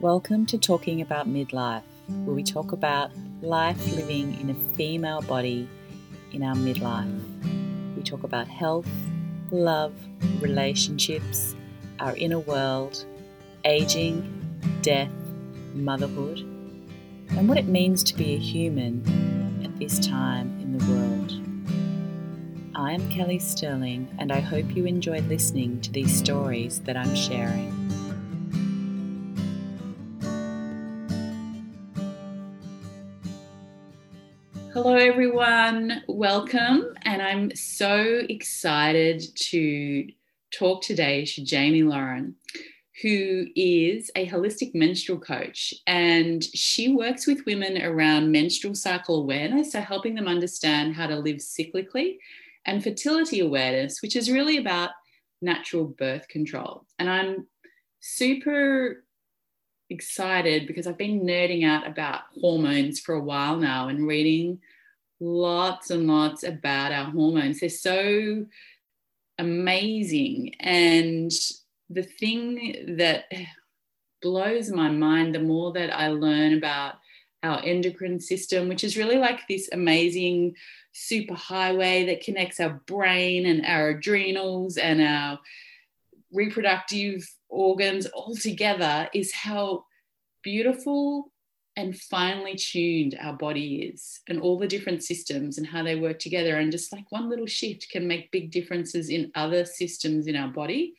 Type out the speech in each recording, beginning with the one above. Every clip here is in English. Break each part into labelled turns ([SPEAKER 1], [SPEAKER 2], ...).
[SPEAKER 1] Welcome to Talking About Midlife, where we talk about life living in a female body in our midlife. We talk about health, love, relationships, our inner world, aging, death, motherhood, and what it means to be a human at this time in the world. I am Kelly Sterling, and I hope you enjoyed listening to these stories that I'm sharing. Hello, everyone. Welcome. And I'm so excited to talk today to Jamie Lauren, who is a holistic menstrual coach. And she works with women around menstrual cycle awareness, so helping them understand how to live cyclically, and fertility awareness, which is really about natural birth control. And I'm super excited because I've been nerding out about hormones for a while now and reading lots and lots about our hormones. They're so amazing. And the thing that blows my mind the more that I learn about our endocrine system, which is really like this amazing super highway that connects our brain and our adrenals and our reproductive organs all together, is how beautiful and finely tuned our body is and all the different systems and how they work together. And just like one little shift can make big differences in other systems in our body.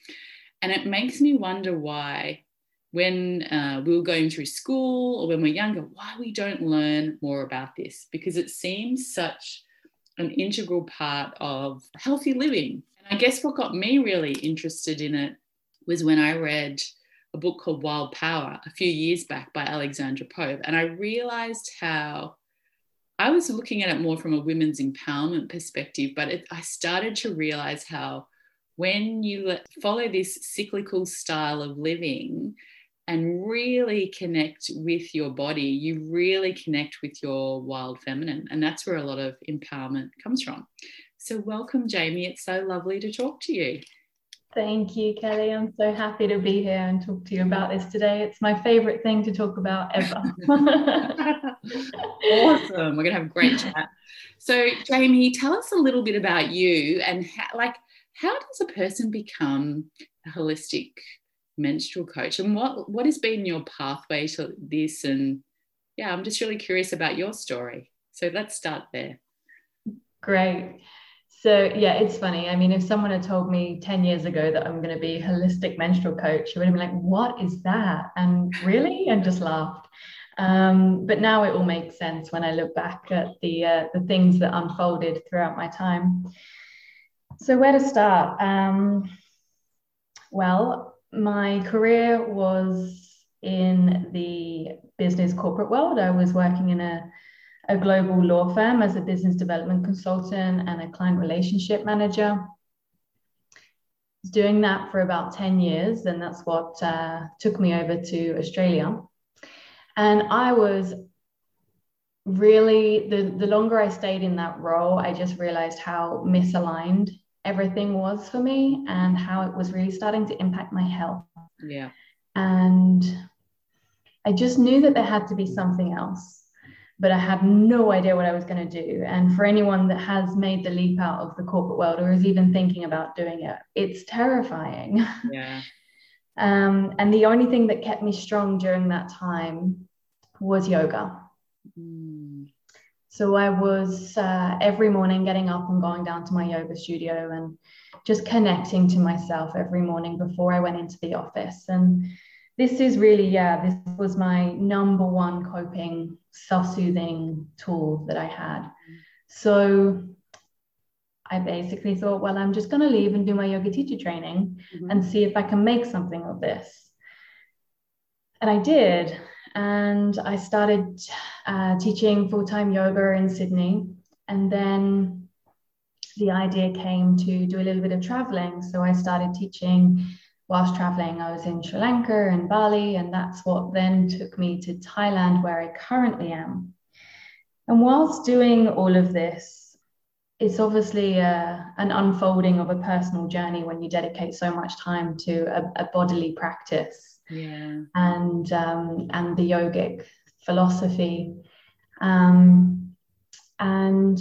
[SPEAKER 1] And it makes me wonder why, when uh, we were going through school or when we're younger, why we don't learn more about this because it seems such an integral part of healthy living. And I guess what got me really interested in it was when I read a book called Wild Power a few years back by Alexandra Pope. And I realized how I was looking at it more from a women's empowerment perspective, but it, I started to realize how when you follow this cyclical style of living and really connect with your body, you really connect with your wild feminine. And that's where a lot of empowerment comes from. So, welcome, Jamie. It's so lovely to talk to you.
[SPEAKER 2] Thank you, Kelly. I'm so happy to be here and talk to you about this today. It's my favorite thing to talk about ever.
[SPEAKER 1] awesome. We're going to have a great chat. So, Jamie, tell us a little bit about you and how, like, how does a person become a holistic menstrual coach and what what has been your pathway to this and yeah i'm just really curious about your story so let's start there
[SPEAKER 2] great so yeah, it's funny. I mean, if someone had told me 10 years ago that I'm going to be a holistic menstrual coach, I would have been like, what is that? And really? And just laughed. Um, but now it all makes sense when I look back at the uh, the things that unfolded throughout my time. So where to start? Um, well, my career was in the business corporate world. I was working in a a global law firm as a business development consultant and a client relationship manager. I was Doing that for about 10 years, and that's what uh, took me over to Australia. And I was really, the, the longer I stayed in that role, I just realized how misaligned everything was for me and how it was really starting to impact my health.
[SPEAKER 1] Yeah.
[SPEAKER 2] And I just knew that there had to be something else but I had no idea what I was going to do. And for anyone that has made the leap out of the corporate world or is even thinking about doing it, it's terrifying.
[SPEAKER 1] Yeah.
[SPEAKER 2] um, and the only thing that kept me strong during that time was yoga. Mm. So I was uh, every morning getting up and going down to my yoga studio and just connecting to myself every morning before I went into the office. And this is really, yeah, this was my number one coping, self soothing tool that I had. So I basically thought, well, I'm just going to leave and do my yoga teacher training mm-hmm. and see if I can make something of this. And I did. And I started uh, teaching full time yoga in Sydney. And then the idea came to do a little bit of traveling. So I started teaching whilst traveling, I was in Sri Lanka and Bali, and that's what then took me to Thailand, where I currently am. And whilst doing all of this, it's obviously a, uh, an unfolding of a personal journey when you dedicate so much time to a, a bodily practice.
[SPEAKER 1] yeah.
[SPEAKER 2] and um, and the yogic philosophy. Um, and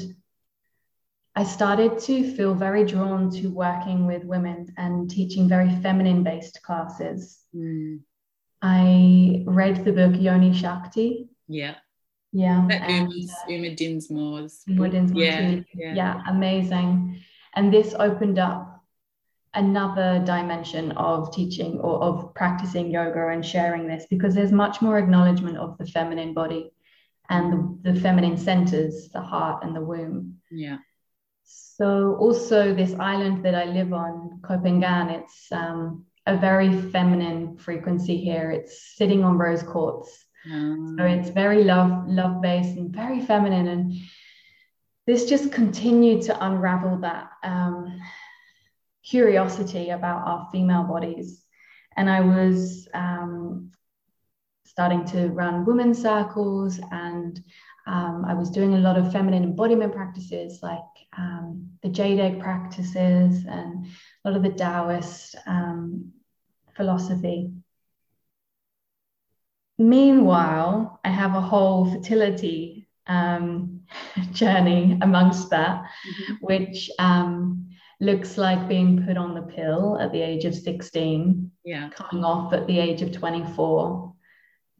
[SPEAKER 2] I started to feel very drawn to working with women and teaching very feminine based classes.
[SPEAKER 1] Mm.
[SPEAKER 2] I read the book Yoni Shakti.
[SPEAKER 1] Yeah.
[SPEAKER 2] Yeah.
[SPEAKER 1] That
[SPEAKER 2] and,
[SPEAKER 1] Uma, Uma Dinsmore's.
[SPEAKER 2] Uma. Dinsmore
[SPEAKER 1] yeah, yeah.
[SPEAKER 2] yeah, amazing. And this opened up another dimension of teaching or of practicing yoga and sharing this because there's much more acknowledgement of the feminine body and the, the feminine centers, the heart and the womb.
[SPEAKER 1] Yeah.
[SPEAKER 2] So also this island that I live on, Koh Phangan, it's um, a very feminine frequency here. It's sitting on rose quartz.
[SPEAKER 1] Um,
[SPEAKER 2] So it's very love, love based and very feminine. And this just continued to unravel that um, curiosity about our female bodies. And I was um, starting to run women's circles and um, I was doing a lot of feminine embodiment practices like um, the jade egg practices and a lot of the Taoist um, philosophy. Meanwhile, I have a whole fertility um, journey amongst that,
[SPEAKER 1] mhm.
[SPEAKER 2] which um, looks like being put on the pill at the age of 16,
[SPEAKER 1] Yeah.
[SPEAKER 2] coming off at the age of 24,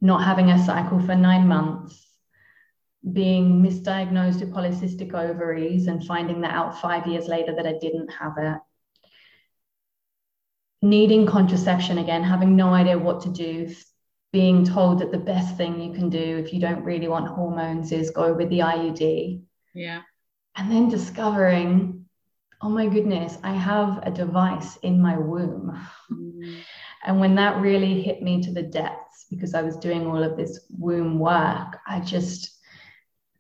[SPEAKER 2] not having a cycle for nine months, being misdiagnosed with polycystic ovaries and finding that out five years later that I didn't have it. Needing contraception again, having no idea what to do, being told that the best thing you can do if you don't really want hormones is go with the IUD.
[SPEAKER 1] Yeah.
[SPEAKER 2] And then discovering, oh my goodness, I have a device in my womb.
[SPEAKER 1] Mm.
[SPEAKER 2] And when that really hit me to the depths, because I was doing all of this womb work, I just,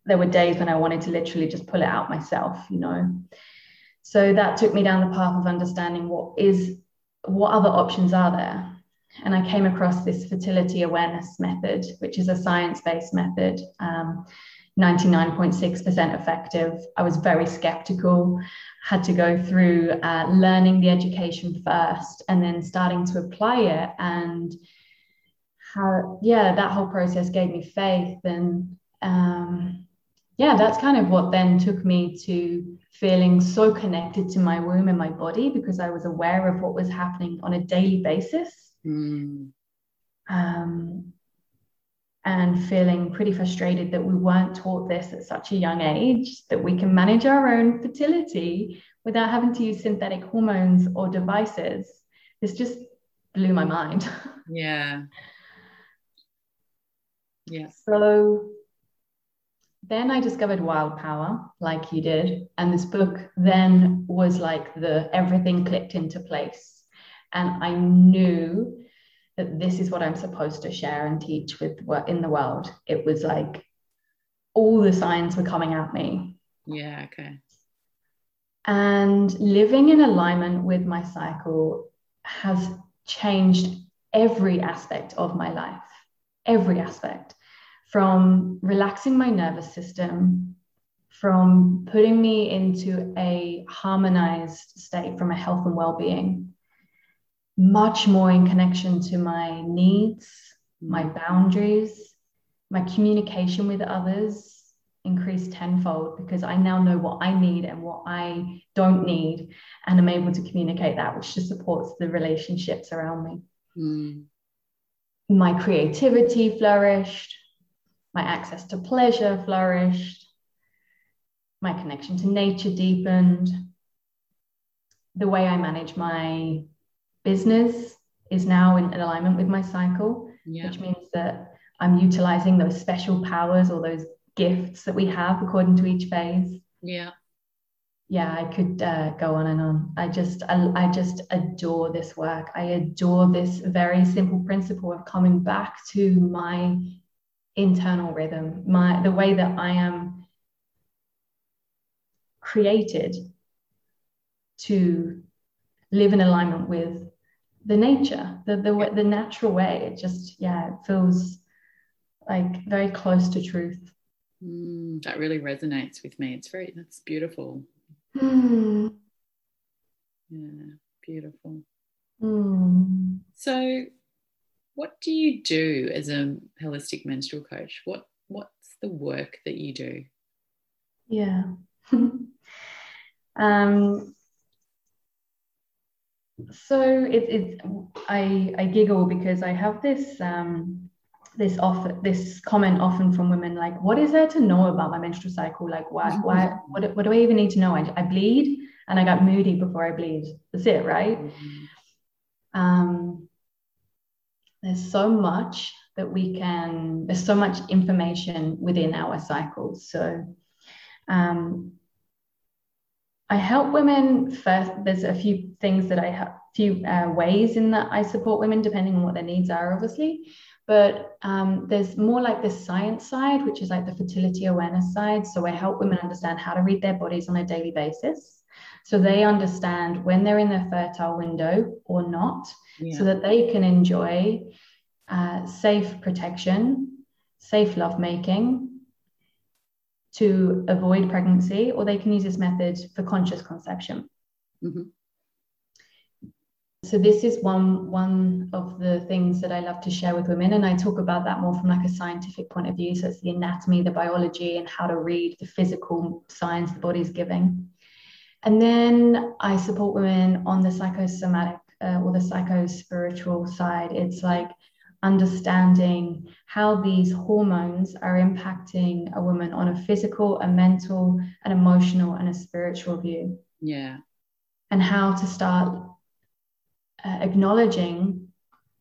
[SPEAKER 2] there were days when I wanted to literally just pull it out myself, you know. So that took me down the path of understanding what is, what other options are there. And I came across this fertility awareness method, which is a science based method, um, 99.6% effective. I was very skeptical, had to go through uh, learning the education first and then starting to apply it. And how, yeah, that whole process gave me faith. And um, yeah, that's kind of what then took me to feeling so connected to my womb and my body because I was aware of what was happening on a daily basis
[SPEAKER 1] Mm.
[SPEAKER 2] um, and feeling pretty frustrated that we weren't taught this at such a young age that we can manage our own fertility without having to use synthetic hormones or devices. This just blew my mind.
[SPEAKER 1] Yeah. Yeah.
[SPEAKER 2] So then I discovered Wild Power, like you did. And this book then was like the everything clicked into place. And I knew that this is what I'm supposed to share and teach with what in the world. It was like all the signs were coming at me.
[SPEAKER 1] Yeah. Okay.
[SPEAKER 2] And living in alignment with my cycle has changed every aspect of my life, every aspect from relaxing my nervous system, from putting me into a harmonized state from a health and well being, much more in connection to my needs, my boundaries, my communication with others increased tenfold because I now know what I need and what I don't need. And I'm able to communicate that, which just supports the relationships around me.
[SPEAKER 1] Mm.
[SPEAKER 2] My creativity flourished, my access to pleasure flourished, my connection to nature deepened. The way I manage my business is now in alignment with my cycle,
[SPEAKER 1] Yeah.
[SPEAKER 2] which means that I'm utilizing those special powers or those gifts that we have according to each phase.
[SPEAKER 1] Yeah.
[SPEAKER 2] Yeah, I could uh, go on and on. I just, I, I just adore this work. I adore this very simple principle of coming back to my internal rhythm, my the way that I am created to live in alignment with the nature, the the, the natural way. It just, yeah, it feels like very close to truth.
[SPEAKER 1] Mm, that really resonates with me. It's very, that's beautiful.
[SPEAKER 2] Hmm.
[SPEAKER 1] Yeah. Beautiful.
[SPEAKER 2] Hmm.
[SPEAKER 1] So, what do you do as a holistic menstrual coach? What what's the work that you do?
[SPEAKER 2] Yeah. um, so it, it I, I giggle because I have this um, this often this comment often from women like what is there to know about my menstrual cycle like why why what, what do I even need to know I, I bleed and I got moody before I bleed that's it right mm-hmm. um, there's so much that we can there's so much information within our cycles so um, I help women first. There's a few things that I have, few uh, ways in that I support women, depending on what their needs are, obviously. But um, there's more like the science side, which is like the fertility awareness side. So I help women understand how to read their bodies on a daily basis. So they understand when they're in their fertile window or not, yeah. so that they can enjoy uh, safe protection, safe lovemaking, to avoid pregnancy, or they can use this method for conscious conception. Mm-hmm. So this is one one of the things that I love to share with women, and I talk about that more from like a scientific point of view. So it's the anatomy, the biology, and how to read the physical signs the body's giving. And then I support women on the psychosomatic uh, or the psycho-spiritual side. It's like understanding how these hormones are impacting a woman on a physical, a mental, an emotional, and a spiritual view.
[SPEAKER 1] Yeah.
[SPEAKER 2] And how to start uh, acknowledging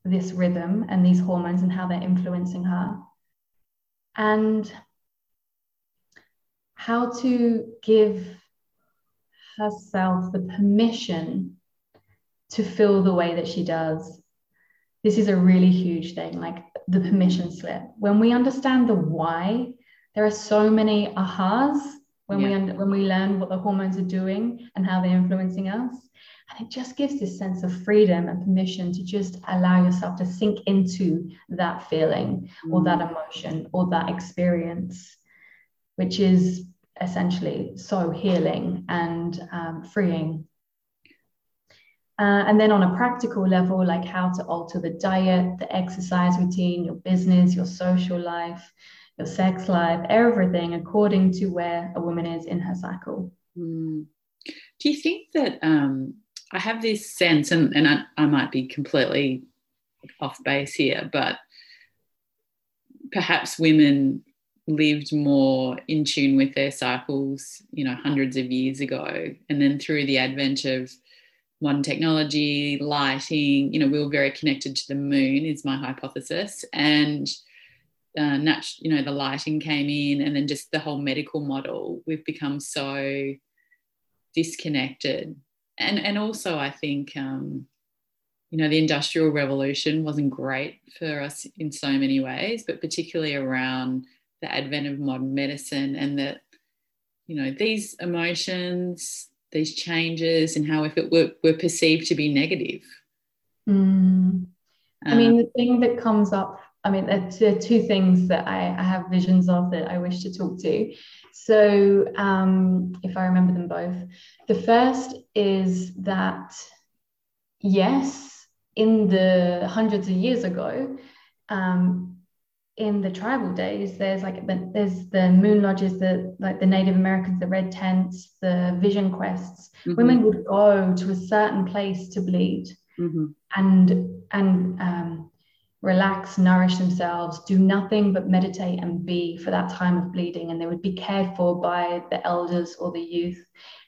[SPEAKER 2] this rhythm and these hormones and how they're influencing her. And how to give herself the permission to feel the way that she does. This is a really huge thing like the permission slip. When we understand the why there are so many ahas when yeah. we when we learn what the hormones are doing and how they're influencing us. And it just gives this sense of freedom and permission to just allow yourself to sink into that feeling mm. or that emotion or that experience which is essentially so healing and um, freeing uh, and then on a practical level, like how to alter the diet, the exercise routine, your business, your social life, your sex life, everything according to where a woman is in her cycle.
[SPEAKER 1] Mm. Do you think that um, I have this sense, and, and I, I might be completely off base here, but perhaps women lived more in tune with their cycles, you know, hundreds of years ago. And then through the advent of modern technology, lighting, you know, we were very connected to the moon, is my hypothesis. And uh, nat- you know, the lighting came in, and then just the whole medical model, we've become so disconnected. And and also, I think, um, you know, the industrial revolution wasn't great for us in so many ways, but particularly around the advent of modern medicine and that, you know, these emotions, these changes and how if it were, were perceived to be negative
[SPEAKER 2] mm. i mean the thing that comes up i mean there are two things that I, I have visions of that i wish to talk to so um, if i remember them both the first is that yes in the hundreds of years ago um, in the tribal days, there's like the, there's the moon lodges, the like the Native Americans, the red tents, the vision quests. Mm-hmm. Women would go to a certain place to bleed mm-hmm. and and um, relax, nourish themselves, do nothing but meditate and be for that time of bleeding, and they would be cared for by the elders or the youth,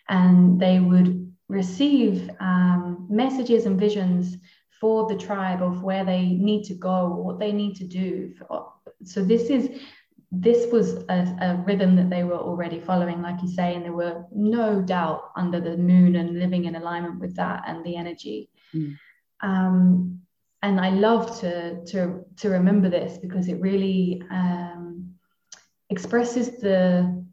[SPEAKER 2] and they would receive um, messages and visions for the tribe of where they need to go, what they need to do. For, so this is this was a, a, rhythm that they were already following, like you say, and there were no doubt under the moon and living in alignment with that and the energy. Mm. Um, and I love to to to remember this because it really um, expresses the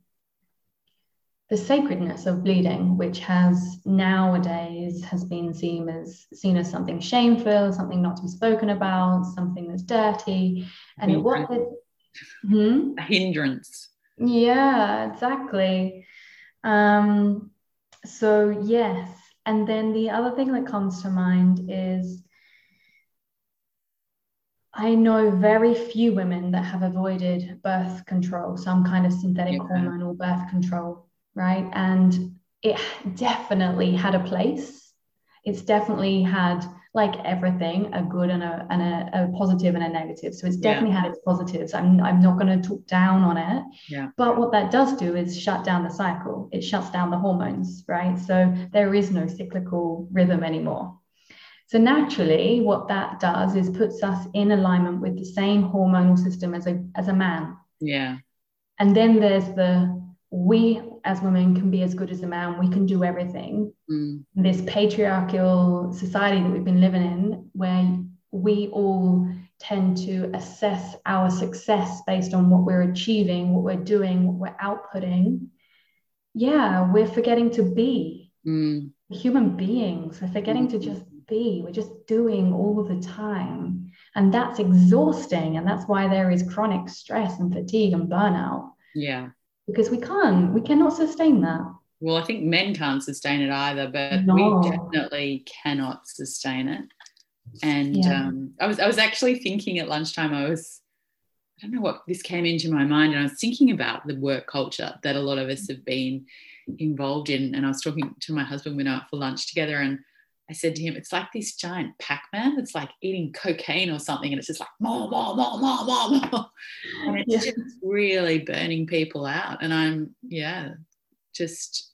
[SPEAKER 2] the sacredness of bleeding, which has nowadays has been seen as seen as something shameful, something not to be spoken about, something that's dirty, and hindrance. what the,
[SPEAKER 1] hmm? a hindrance.
[SPEAKER 2] Yeah, exactly. Um, so yes, and then the other thing that comes to mind is I know very few women that have avoided birth control, some kind of synthetic yeah. hormonal birth control, right? And it definitely had a place. It's definitely had like everything, a good and a, and a, a positive and a negative. So it's definitely yeah. had its positives. I'm, I'm not going to talk down on it.
[SPEAKER 1] Yeah.
[SPEAKER 2] But what that does do is shut down the cycle. It shuts down the hormones, right? So there is no cyclical rhythm anymore. So naturally, what that does is puts us in alignment with the same hormonal system as a as a man.
[SPEAKER 1] Yeah.
[SPEAKER 2] And then there's the we as women can be as good as a man, we can do everything.
[SPEAKER 1] Mm.
[SPEAKER 2] This patriarchal society that we've been living in, where we all tend to assess our success based on what we're achieving, what we're doing, what we're outputting. Yeah, we're forgetting to be
[SPEAKER 1] mm.
[SPEAKER 2] human beings. We're forgetting to just be. We're just doing all the time. And that's exhausting. And that's why there is chronic stress and fatigue and burnout.
[SPEAKER 1] Yeah
[SPEAKER 2] because we can't, we cannot sustain that.
[SPEAKER 1] Well, I think men can't sustain it either, but no. we definitely cannot sustain it. And yeah. um, I was I was actually thinking at lunchtime, I was I don't know what this came into my mind, and I was thinking about the work culture that a lot of us have been involved in. And I was talking to my husband, we went out for lunch together, and I said to him, it's like this giant Pac-Man that's like eating cocaine or something, and it's just like more, more, more, more, more, more. And it's yeah. just really burning people out. And I'm, yeah, just,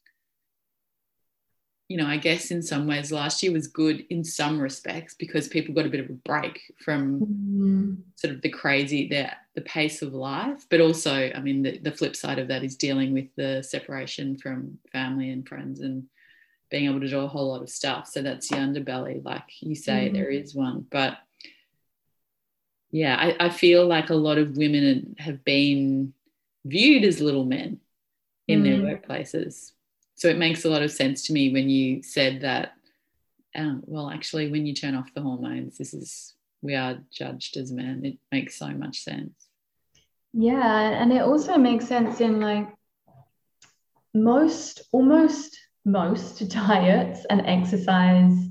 [SPEAKER 1] you know, I guess in some ways last year was good in some respects because people got a bit of a break from
[SPEAKER 2] mm-hmm.
[SPEAKER 1] sort of the crazy, the, the pace of life. But also, I mean, the, the flip side of that is dealing with the separation from family and friends and being able to do a whole lot of stuff. So that's the underbelly, like you say, mm-hmm. there is one. But yeah, I, I, feel like a lot of women have been viewed as little men in mm. their workplaces. So it makes a lot of sense to me when you said that. Um, well, actually, when you turn off the hormones, this is we are judged as men. It makes so much sense.
[SPEAKER 2] Yeah, and it also makes sense in like most, almost most diets and exercise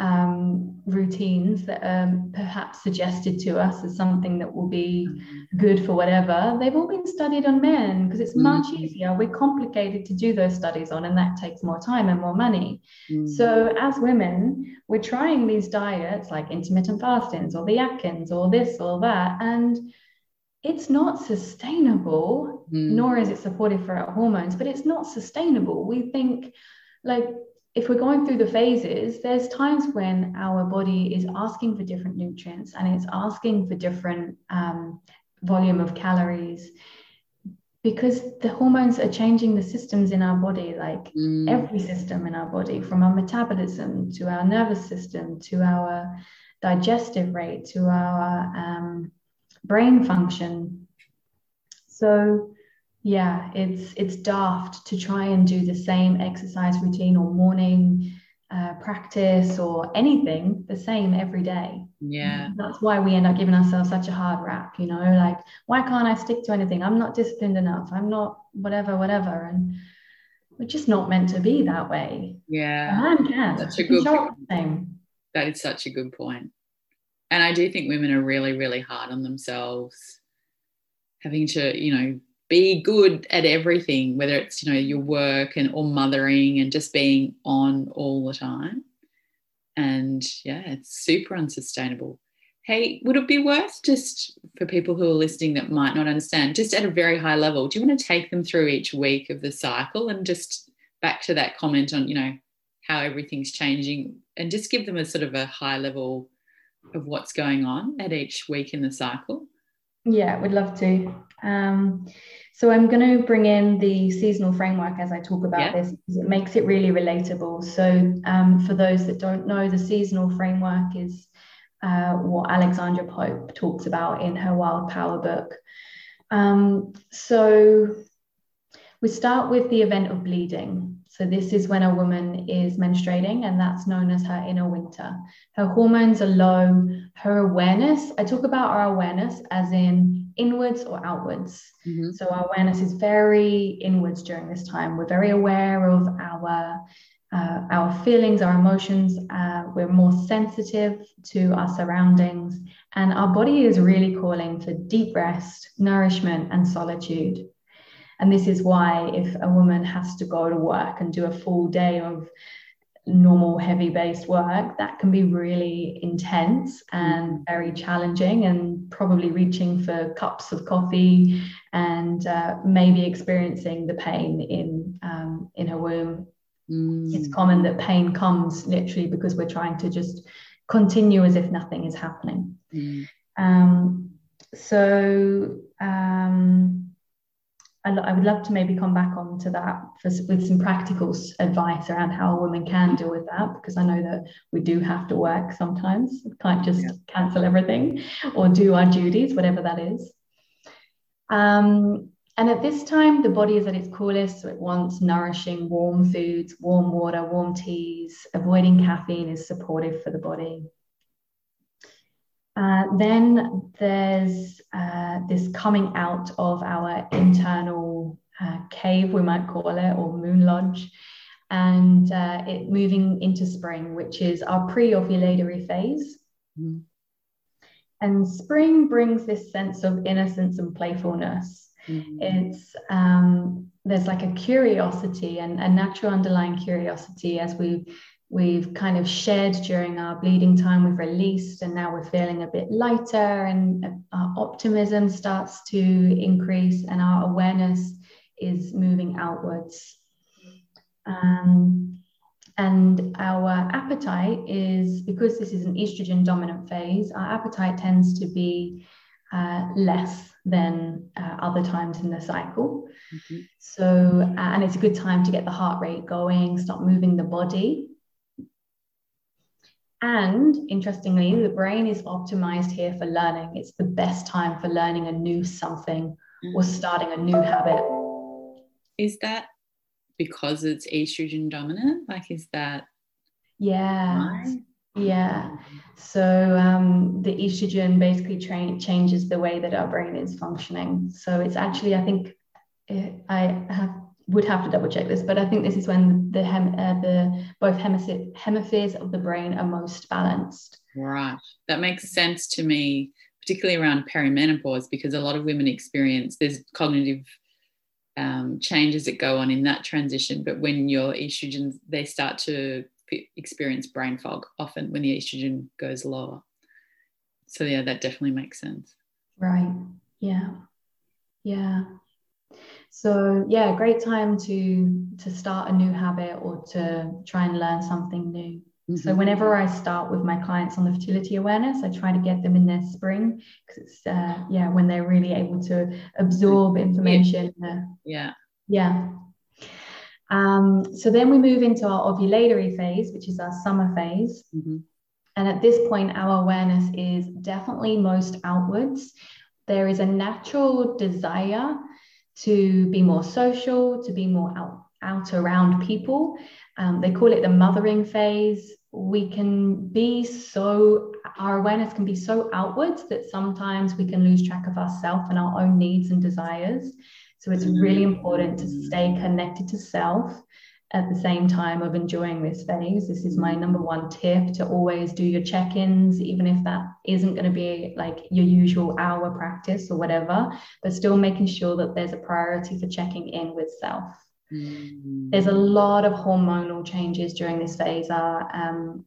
[SPEAKER 2] um, routines that are perhaps suggested to us as something that will be mm-hmm. good for whatever, they've all been studied on men because it's much mm. easier. We're complicated to do those studies on, and that takes more time and more money. Mm. So, as women, we're trying these diets like intermittent fastings or the Atkins or this or that, and it's not sustainable, mm. nor is it supportive for our hormones, but it's not sustainable. We think, like, if we're going through the phases, there's times when our body is asking for different nutrients and it's asking for different um, volume of calories because the hormones are changing the systems in our body, like mm. every system in our body, from our metabolism to our nervous system to our digestive rate to our um, brain function. So yeah, it's it's daft to try and do the same exercise routine or morning uh, practice or anything the same every day.
[SPEAKER 1] Yeah.
[SPEAKER 2] That's why we end up giving ourselves such a hard rap, you know, like, why can't I stick to anything? I'm not disciplined enough. I'm not whatever, whatever. And we're just not meant to be that way.
[SPEAKER 1] Yeah.
[SPEAKER 2] A man can. That's a good point.
[SPEAKER 1] That is such a good point and I do think women are really, really hard on themselves, having to, you know, be good at everything, whether it's, you know, your work and or mothering and just being on all the time. And yeah, it's super unsustainable. Hey, would it be worth just for people who are listening that might not understand, just at a very high level, do you want to take them through each week of the cycle and just back to that comment on, you know, how everything's changing and just give them a sort of a high level of what's going on at each week in the cycle?
[SPEAKER 2] Yeah, we'd love to. Um, so I'm going to bring in the seasonal framework as I talk about yeah. this because it makes it really relatable. So um, for those that don't know, the seasonal framework is uh, what Alexandra Pope talks about in her Wild Power book. Um, so we start with the event of bleeding. So, this is when a woman is menstruating, and that's known as her inner winter. Her hormones are low, her awareness, I talk about our awareness as in inwards or outwards.
[SPEAKER 1] Mm-hmm.
[SPEAKER 2] So, our awareness is very inwards during this time. We're very aware of our uh, our feelings, our emotions. Uh, we're more sensitive to our surroundings, and our body is really calling for deep rest, nourishment, and solitude. And this is why, if a woman has to go to work and do a full day of normal heavy based work, that can be really intense and very challenging, and probably reaching for cups of coffee and uh, maybe experiencing the pain in um, in her womb Mm. It's common that pain comes literally because we're trying to just continue as if nothing is happening. Mm. Um, so um, I, I, would love to maybe come back on to that for, with some practical advice around how a woman can deal with that because I know that we do have to work sometimes. We can't just yeah. cancel everything or do our duties, whatever that is. Um, and at this time, the body is at its coolest, so it wants nourishing, warm foods, warm water, warm teas. Avoiding caffeine is supportive for the body. Uh, then there's uh, this coming out of our internal uh, cave, we might call it, or moon lodge, and uh, it moving into spring, which is our pre ovulatory phase. Mm. And spring brings this sense of innocence and playfulness. Mm-hmm. It's um, there's like a curiosity and a natural underlying curiosity as we we've kind of shed during our bleeding time we've released and now we're feeling a bit lighter and our optimism starts to increase and our awareness is moving outwards um, and our appetite is because this is an estrogen dominant phase our appetite tends to be uh, less than uh, other times in the cycle. Mm-hmm. So, uh, and it's a good time to get the heart rate going, start moving the body. And interestingly, the brain is optimized here for learning. It's the best time for learning a new something mm-hmm. or starting a new habit.
[SPEAKER 1] Is that because it's estrogen dominant? Like, is that?
[SPEAKER 2] Yeah. Yeah. So um, the estrogen basically tra- changes the way that our brain is functioning. So it's actually, I think, it, I have, would have to double check this, but I think this is when the hem, uh, the both hemisphere, hemispheres of the brain are most balanced.
[SPEAKER 1] Right. That makes sense to me, particularly around perimenopause, because a lot of women experience there's cognitive um, changes that go on in that transition. But when your estrogens, they start to experience brain fog often when the estrogen goes lower. So yeah, that definitely makes sense.
[SPEAKER 2] Right. Yeah. Yeah. So yeah, great time to to start a new habit or to try and learn something new. Mm-hmm. So whenever I start with my clients on the fertility awareness, I try to get them in their spring because it's uh, yeah when they're really able to absorb information.
[SPEAKER 1] Uh, yeah.
[SPEAKER 2] Yeah. Um, so then we move into our ovulatory phase, which is our summer phase. Mm-hmm. And at this point, our awareness is definitely most outwards. There is a natural desire to be more social, to be more out, out around people. Um, they call it the mothering phase. We can be so, our awareness can be so outwards that sometimes we can lose track of ourselves and our own needs and desires. So it's really important to stay connected to self at the same time of enjoying this phase. This is my number one tip to always do your check ins, even if that isn't going to be like your usual hour practice or whatever, but still making sure that there's a priority for checking in with self. Mm. There's a lot of hormonal changes during this phase. Our um,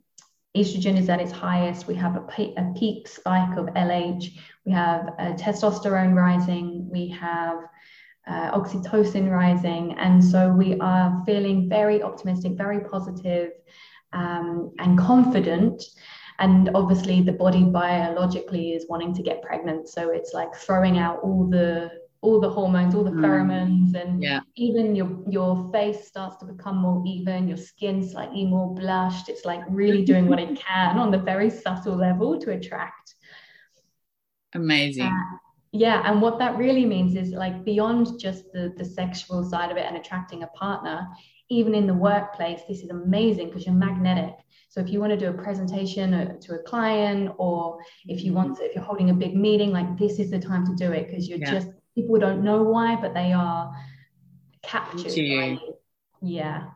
[SPEAKER 2] estrogen is at its highest. We have a, pe- a peak spike of LH. We have testosterone rising. We have uh, oxytocin rising. And so we are feeling very optimistic, very positive, um, and confident. And obviously, the body biologically is wanting to get pregnant. So it's like throwing out all the all the hormones, all the mm. pheromones, and
[SPEAKER 1] yeah.
[SPEAKER 2] even your your face starts to become more even, your skin slightly more blushed. It's like really doing what it can on the very subtle level to attract.
[SPEAKER 1] Amazing. Uh,
[SPEAKER 2] yeah and what that really means is like beyond just the the sexual side of it and attracting a partner even in the workplace this is amazing because you're magnetic so if you want to do a presentation uh, to a client or if you want to, if you're holding a big meeting like this is the time to do it because you're yeah. just people don't know why but they are captured
[SPEAKER 1] you.
[SPEAKER 2] yeah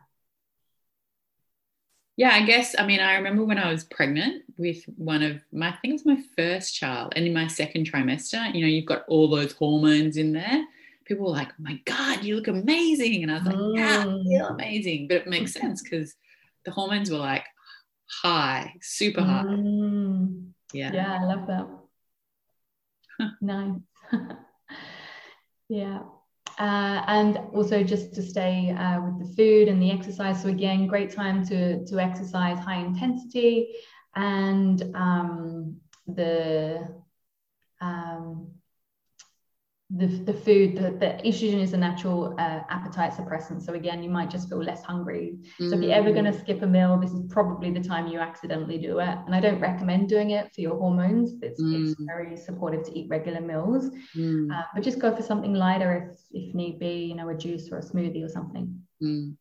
[SPEAKER 1] yeah, I guess. I mean, I remember when I was pregnant with one of my, I think it was my first child, and in my second trimester, you know, you've got all those hormones in there. People were like, oh my God, you look amazing. And I was like, yeah, I feel mm. amazing. But it makes sense because the hormones were like high, super high. Mm.
[SPEAKER 2] Yeah. Yeah, I love that. nice. yeah. Uh, and also just to stay uh, with the food and the exercise. So again, great time to to exercise high intensity, and um, the um, the, the food, the, the estrogen is a natural uh, appetite suppressant. So again, you might just feel less hungry. Mm. So if you're ever going to mm. skip a meal, this is probably the time you accidentally do it. And I don't recommend doing it for your hormones. It's, mm. it's very supportive to eat regular meals, mm. uh, but just go for something lighter if if need be, you know, a juice or a smoothie or something. Mm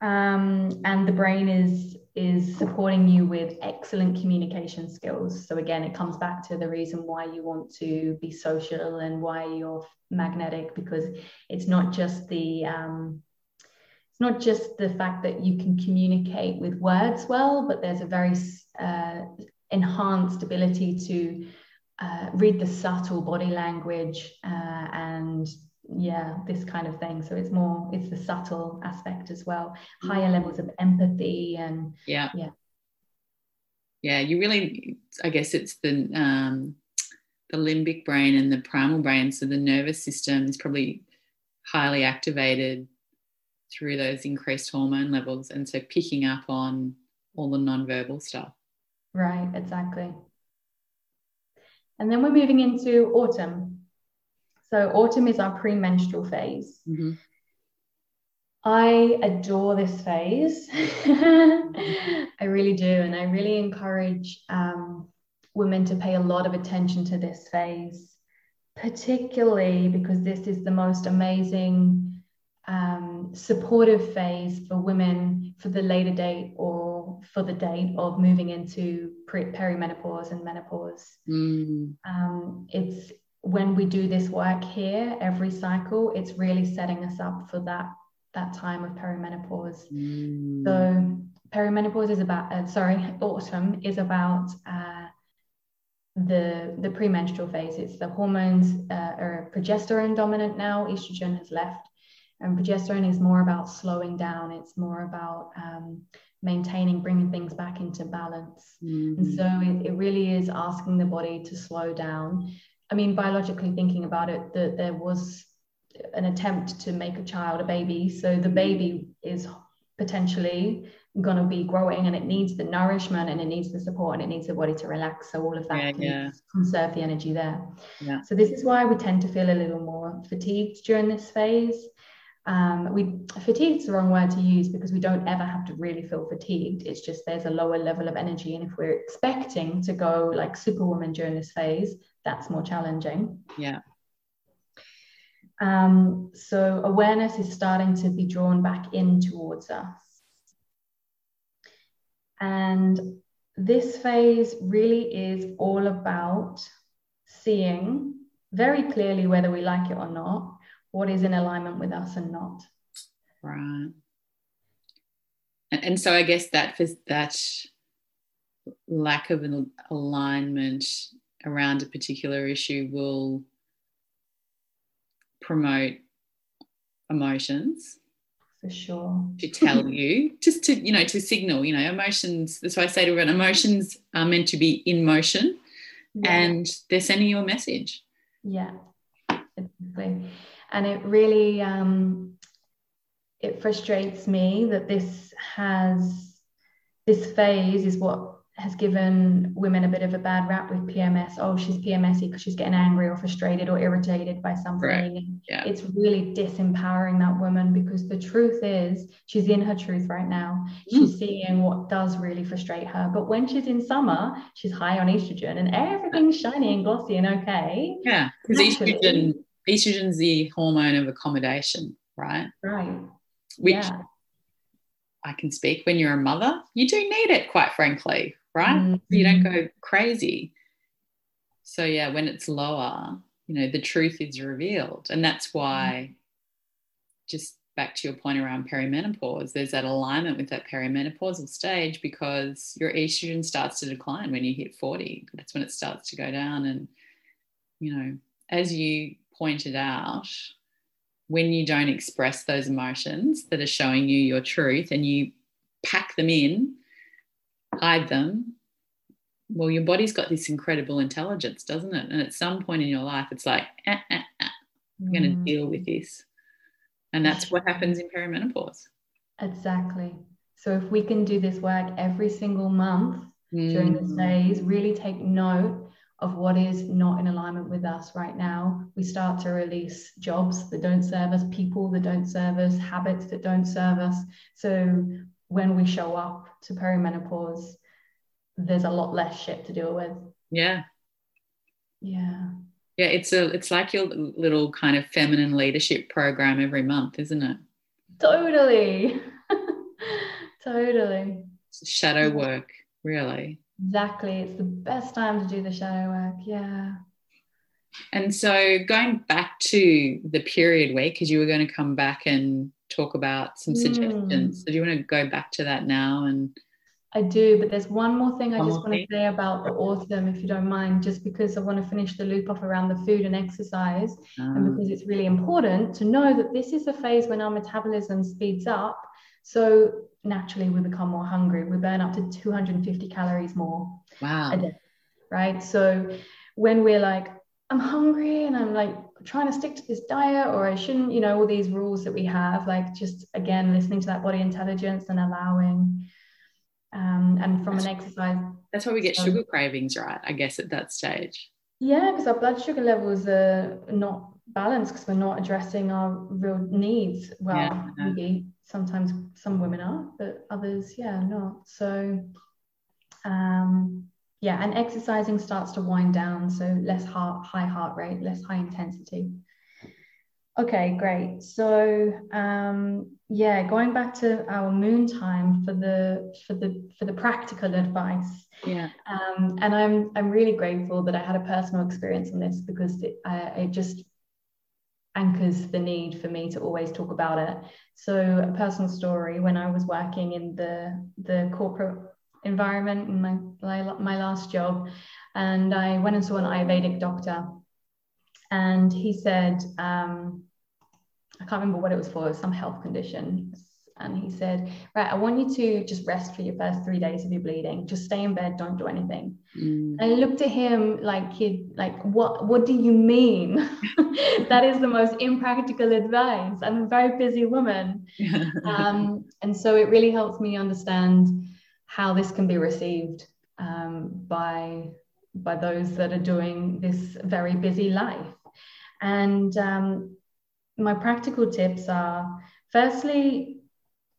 [SPEAKER 2] um, and the brain is is supporting you with excellent communication skills. So again it comes back to the reason why you want to be social and why you're magnetic because it's not just the um, it's not just the fact that you can communicate with words well but there's a very uh, enhanced ability to uh, read the subtle body language uh, and yeah this kind of thing. So it's more it's the subtle aspect as well. Higher levels of empathy and
[SPEAKER 1] yeah.
[SPEAKER 2] yeah.
[SPEAKER 1] Yeah you really i guess it's the um the limbic brain and the primal brain. So the nervous system is probably highly activated through those increased hormone levels. And so picking up on all the non-verbal stuff.
[SPEAKER 2] Right exactly. And then we're moving into autumn so autumn is our premenstrual phase. Mm-hmm. I adore this phase. I really do. And I really encourage um, women to pay a lot of attention to this phase, particularly because this is the most amazing um, supportive phase for women for the later date or for the date of moving into perimenopause and menopause. Mm. Um, it's when we do this work here every cycle, it's really setting us up for that that time of perimenopause. Mm. So perimenopause is about uh, sorry, autumn is about uh, the the premenstrual phase. It's the hormones uh, are progesterone dominant now. Estrogen has left, and progesterone is more about slowing down. It's more about um, maintaining, bringing things back into balance. Mm-hmm. And so it, it really is asking the body to slow down I mean, biologically thinking about it, that there was an attempt to make a child a baby. So the baby is potentially going to be growing and it needs the nourishment and it needs the support and it needs the body to relax. So all of that yeah, can yeah. conserve the energy there. Yeah. So this is why we tend to feel a little more fatigued during this phase. Um, we fatigue is the wrong word to use because we don't ever have to really feel fatigued. It's just there's a lower level of energy, and if we're expecting to go like superwoman during this phase, that's more challenging.
[SPEAKER 1] Yeah.
[SPEAKER 2] Um, so awareness is starting to be drawn back in towards us. And this phase really is all about seeing very clearly whether we like it or not, what is in alignment with us and not.
[SPEAKER 1] Right. And so I guess that that lack of an alignment around a particular issue will promote emotions.
[SPEAKER 2] For sure.
[SPEAKER 1] To tell you just to you know to signal you know emotions that's why i say to everyone emotions are meant to be in motion yeah. and they're sending you a message.
[SPEAKER 2] Yeah exactly and it really um it frustrates me that this has this phase is what has given women a bit of a bad rap with PMS. Oh, she's PMSy because she's getting angry or frustrated or irritated by something. Right.
[SPEAKER 1] Yeah.
[SPEAKER 2] It's really disempowering that woman because the truth is she's in her truth right now. Mm. She's seeing what does really frustrate her. But when she's in summer, she's high on estrogen and everything's shiny and glossy and okay.
[SPEAKER 1] Yeah, because estrogen estrogen's the hormone of accommodation, right?
[SPEAKER 2] Right.
[SPEAKER 1] Which yeah. I can speak when you're a mother, you do need it, quite frankly, right? Mm-hmm. You don't go crazy. So yeah, when it's lower, you know, the truth is revealed. And that's why just back to your point around perimenopause, there's that alignment with that perimenopausal stage because your estrogen starts to decline when you hit 40. That's when it starts to go down. And, you know, as you pointed out, when you don't express those emotions that are showing you your truth and you pack them in, hide them, well, your body's got this incredible intelligence, doesn't it? And at some point in your life, it's like, eh, eh, eh, I'm going to mm. deal with this. And that's what happens in perimenopause.
[SPEAKER 2] Exactly. So if we can do this work every single month mm. during this phase, really take note of what is not in alignment with us right now, we start to release jobs that don't serve us, people that don't serve us, habits that don't serve us. So when we show up to perimenopause, there's a lot less shit to deal with.
[SPEAKER 1] Yeah.
[SPEAKER 2] Yeah.
[SPEAKER 1] Yeah it's a it's like your little kind of feminine leadership program every month isn't it?
[SPEAKER 2] Totally. Totally.
[SPEAKER 1] Shadow work really.
[SPEAKER 2] Exactly. It's the best time to do the shadow work. Yeah.
[SPEAKER 1] And so going back to the period week because you were going to come back and talk about some suggestions mm. so do you want to go back to that now and
[SPEAKER 2] I do, but there's one more thing I just want to say about the autumn, if you don't mind, just because I want to finish the loop off around the food and exercise, and ah. because it's really important to know that this is a phase when our metabolism speeds up. So naturally, we become more hungry. We burn up to 250 calories more
[SPEAKER 1] wow.
[SPEAKER 2] day, right? So when we're like, I'm hungry and I'm like trying to stick to this diet, or I shouldn't, you know, all these rules that we have, like just again, listening to that body intelligence and allowing um, and from an exercise.
[SPEAKER 1] That's why we get sugar cravings, right? I guess at that stage.
[SPEAKER 2] Yeah, because our blood sugar levels are not balanced because we're not addressing our real needs. Well, yeah, maybe sometimes some women are, but others, yeah, not. So, um, yeah, and exercising starts to wind down, so less heart, high heart rate, less high intensity. Okay, great. So um, yeah, going back to our moon time for the for the for the practical advice.
[SPEAKER 1] Yeah.
[SPEAKER 2] Um, and I'm I'm really grateful that I had a personal experience on this because it, uh, it just anchors the need for me to always talk about it. So a personal story when I was working in the the corporate environment in my my last job, and I went and saw an Ayurvedic doctor, and he said. Um, I can't remember what it was for, some health condition. And he said, Right, I want you to just rest for your first three days of your bleeding. Just stay in bed, don't do anything. Mm. I looked at him like he like, what what do you mean? that is the most impractical advice. I'm a very busy woman. um, and so it really helps me understand how this can be received um, by by those that are doing this very busy life. And um, my practical tips are firstly,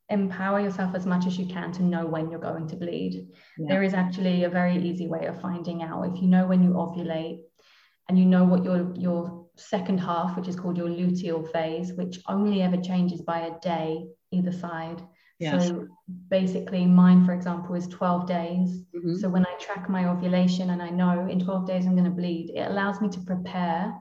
[SPEAKER 2] empower yourself as much as you can to know when you're going to bleed. Yeah. There is actually a very easy way of finding out. If you know when you ovulate and you know what your your second half, which is called your luteal phase, which only ever changes by a day either side. Yes. So basically, mine, for example, is 12 days. Mm-hmm. So when I track my ovulation and I know in 12 days I'm going to bleed, it allows me to prepare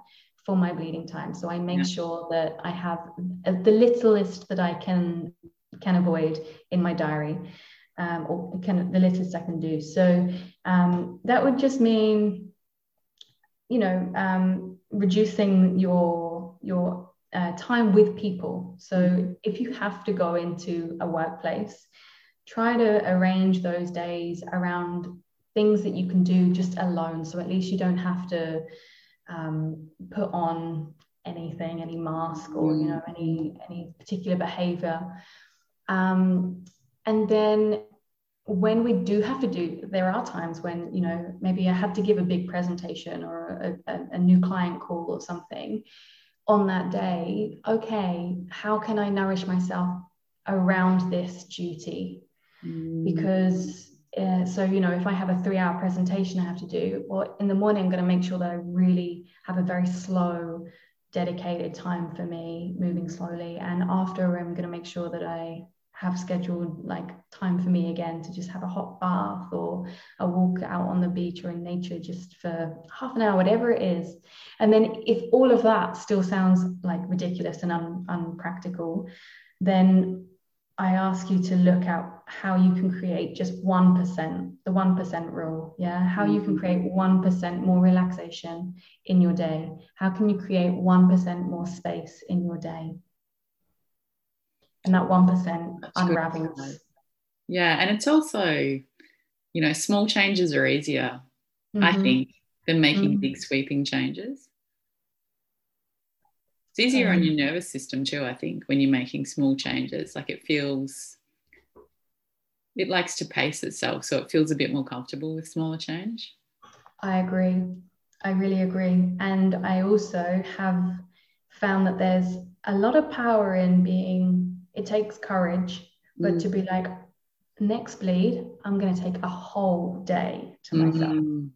[SPEAKER 2] for my bleeding time. So I make yeah. sure that I have the littlest that I can can avoid in my diary, um, or can the littlest I can do. So um, that would just mean, you know, um, reducing your your uh, time with people. So if you have to go into a workplace, try to arrange those days around things that you can do just alone. So at least you don't have to um, put on anything, any mask or you know any any particular behavior. Um, and then when we do have to do, there are times when you know maybe I have to give a big presentation or a, a, a new client call or something on that day. Okay, how can I nourish myself around this duty? Mm. Because uh, so you know if i have a three hour presentation i have to do well in the morning i'm going to make sure that i really have a very slow dedicated time for me moving slowly and after i'm going to make sure that i have scheduled like time for me again to just have a hot bath or a walk out on the beach or in nature just for half an hour whatever it is and then if all of that still sounds like ridiculous and un- unpractical then I ask you to look at how you can create just 1%, the 1% rule. Yeah. How you can create 1% more relaxation in your day. How can you create 1% more space in your day? And that 1% unravels.
[SPEAKER 1] Yeah. And it's also, you know, small changes are easier, mm-hmm. I think, than making mm-hmm. big sweeping changes. It's easier um, on your nervous system too, I think, when you're making small changes. Like it feels, it likes to pace itself. So it feels a bit more comfortable with smaller change.
[SPEAKER 2] I agree. I really agree. And I also have found that there's a lot of power in being, it takes courage, but mm. to be like, next bleed, I'm going to take a whole day to myself. Mm-hmm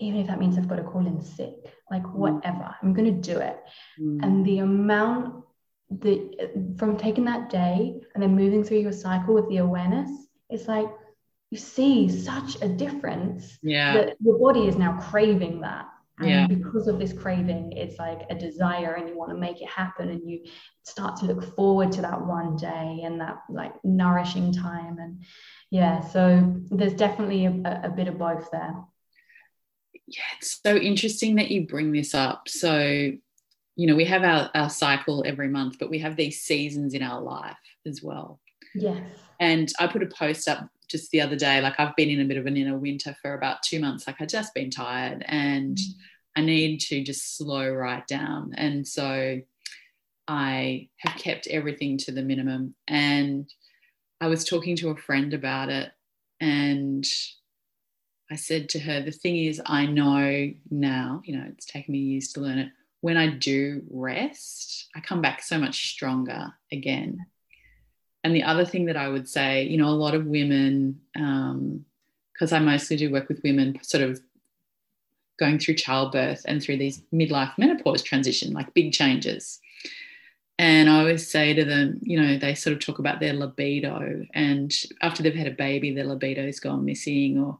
[SPEAKER 2] even if that means I've got to call in sick, like mm. whatever, I'm going to do it. Mm. And the amount that from taking that day and then moving through your cycle with the awareness, it's like you see such a difference
[SPEAKER 1] yeah.
[SPEAKER 2] that your body is now craving that. And yeah. because of this craving, it's like a desire and you want to make it happen and you start to look forward to that one day and that like nourishing time. And yeah, so there's definitely a, a bit of both there
[SPEAKER 1] yeah, it's so interesting that you bring this up. So, you know, we have our, our cycle every month, but we have these seasons in our life as well.
[SPEAKER 2] Yes.
[SPEAKER 1] And I put a post up just the other day, like I've been in a bit of an inner winter for about two months. Like I just been tired and mm. I need to just slow right down. And so I have kept everything to the minimum. And I was talking to a friend about it and I said to her, the thing is, I know now, you know, it's taken me years to learn it. When I do rest, I come back so much stronger again. And the other thing that I would say, you know, a lot of women, because um, I mostly do work with women sort of going through childbirth and through these midlife menopause transition, like big changes. And I always say to them, you know, they sort of talk about their libido, and after they've had a baby, their libido's gone missing, or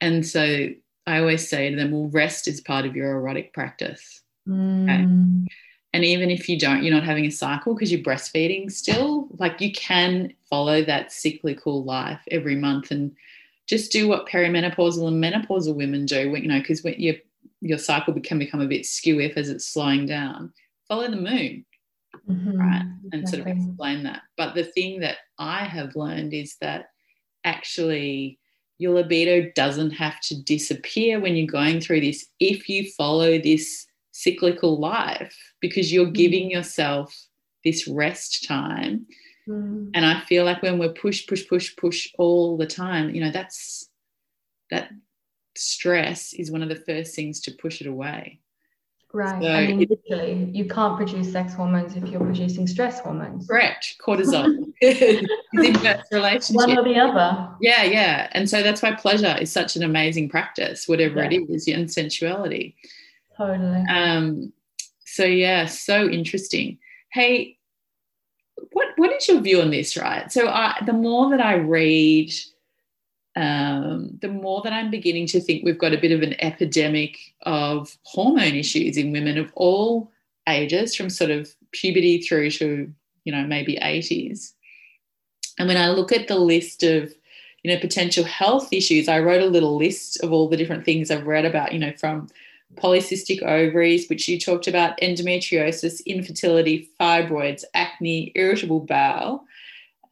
[SPEAKER 1] and so I always say to them, well, rest is part of your erotic practice.
[SPEAKER 2] Mm. Okay?
[SPEAKER 1] And even if you don't, you're not having a cycle because you're breastfeeding still, like you can follow that cyclical life every month and just do what perimenopausal and menopausal women do, you know, because when your your cycle can become a bit skew if as it's slowing down. Follow the moon, mm-hmm. right? And exactly. sort of explain that. But the thing that I have learned is that actually your libido doesn't have to disappear when you're going through this if you follow this cyclical life because you're giving yourself this rest time.
[SPEAKER 2] Mm.
[SPEAKER 1] And I feel like when we're push, push, push, push all the time, you know, that's that stress is one of the first things to push it away.
[SPEAKER 2] Right. So I mean, literally, you can't produce sex hormones if you're producing stress hormones.
[SPEAKER 1] Correct. Cortisol. inverse relationship.
[SPEAKER 2] One or the other.
[SPEAKER 1] Yeah, yeah. And so that's why pleasure is such an amazing practice, whatever yeah. it is, and sensuality.
[SPEAKER 2] Totally.
[SPEAKER 1] Um, so yeah, so interesting. Hey, what what is your view on this, right? So I, the more that I read um, the more that I'm beginning to think we've got a bit of an epidemic of hormone issues in women of all ages, from sort of puberty through to, you know, maybe 80s. And when I look at the list of, you know, potential health issues, I wrote a little list of all the different things I've read about, you know, from polycystic ovaries, which you talked about, endometriosis, infertility, fibroids, acne, irritable bowel,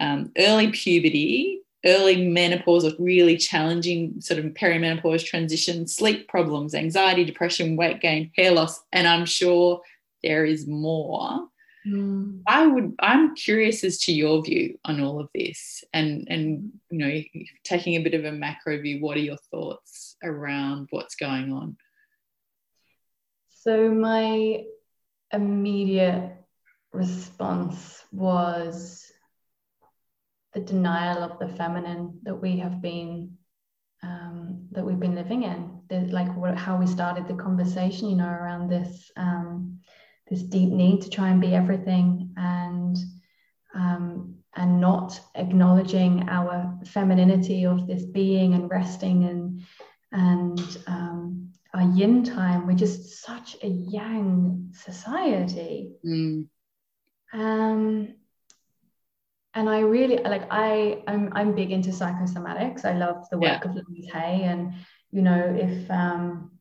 [SPEAKER 1] um, early puberty, early menopause or really challenging sort of perimenopause transition, sleep problems, anxiety, depression, weight gain, hair loss, and I'm sure there is more.
[SPEAKER 2] Mm.
[SPEAKER 1] I would I'm curious as to your view on all of this and and you know taking a bit of a macro view what are your thoughts around what's going on
[SPEAKER 2] so my immediate response was the denial of the feminine that we have been um, that we've been living in. The, like what, how we started the conversation, you know, around this um, this deep need to try and be everything and um, and not acknowledging our femininity of this being and resting and and um, our yin time. We're just such a yang society.
[SPEAKER 1] Mm.
[SPEAKER 2] Um, and I really like I I'm I'm big into psychosomatics. I love the work yeah. of Louise Hay, and you know if um,